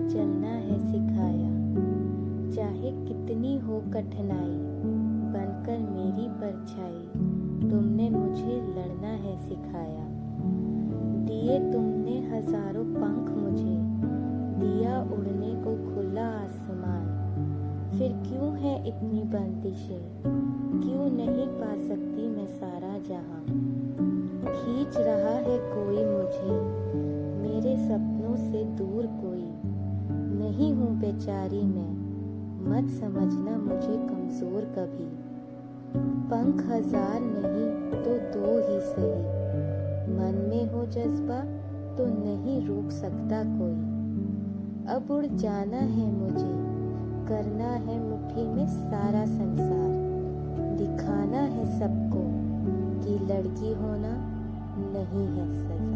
चलना है सिखाया। चाहे कितनी हो कठिनाई, बनकर मेरी परछाई, तुमने मुझे लड़ना है सिखाया। दिए तुमने हज़ारों पंख मुझे, दिया उड़ने को खुला आसमान। फिर क्यों है इतनी बंदिशें क्यों नहीं पा सकती मैं सारा जहाँ? खींच रहा है मुझे सपनों से दूर कोई नहीं हूँ बेचारी मैं। मत समझना मुझे कमज़ोर कभी। पंख हज़ार नहीं तो दो ही सही। मन में हो जज्बा तो नहीं रोक सकता कोई। अब उड़ जाना है मुझे, करना है मुट्ठी में सारा संसार। दिखाना है सबको कि लड़की होना नहीं है सजा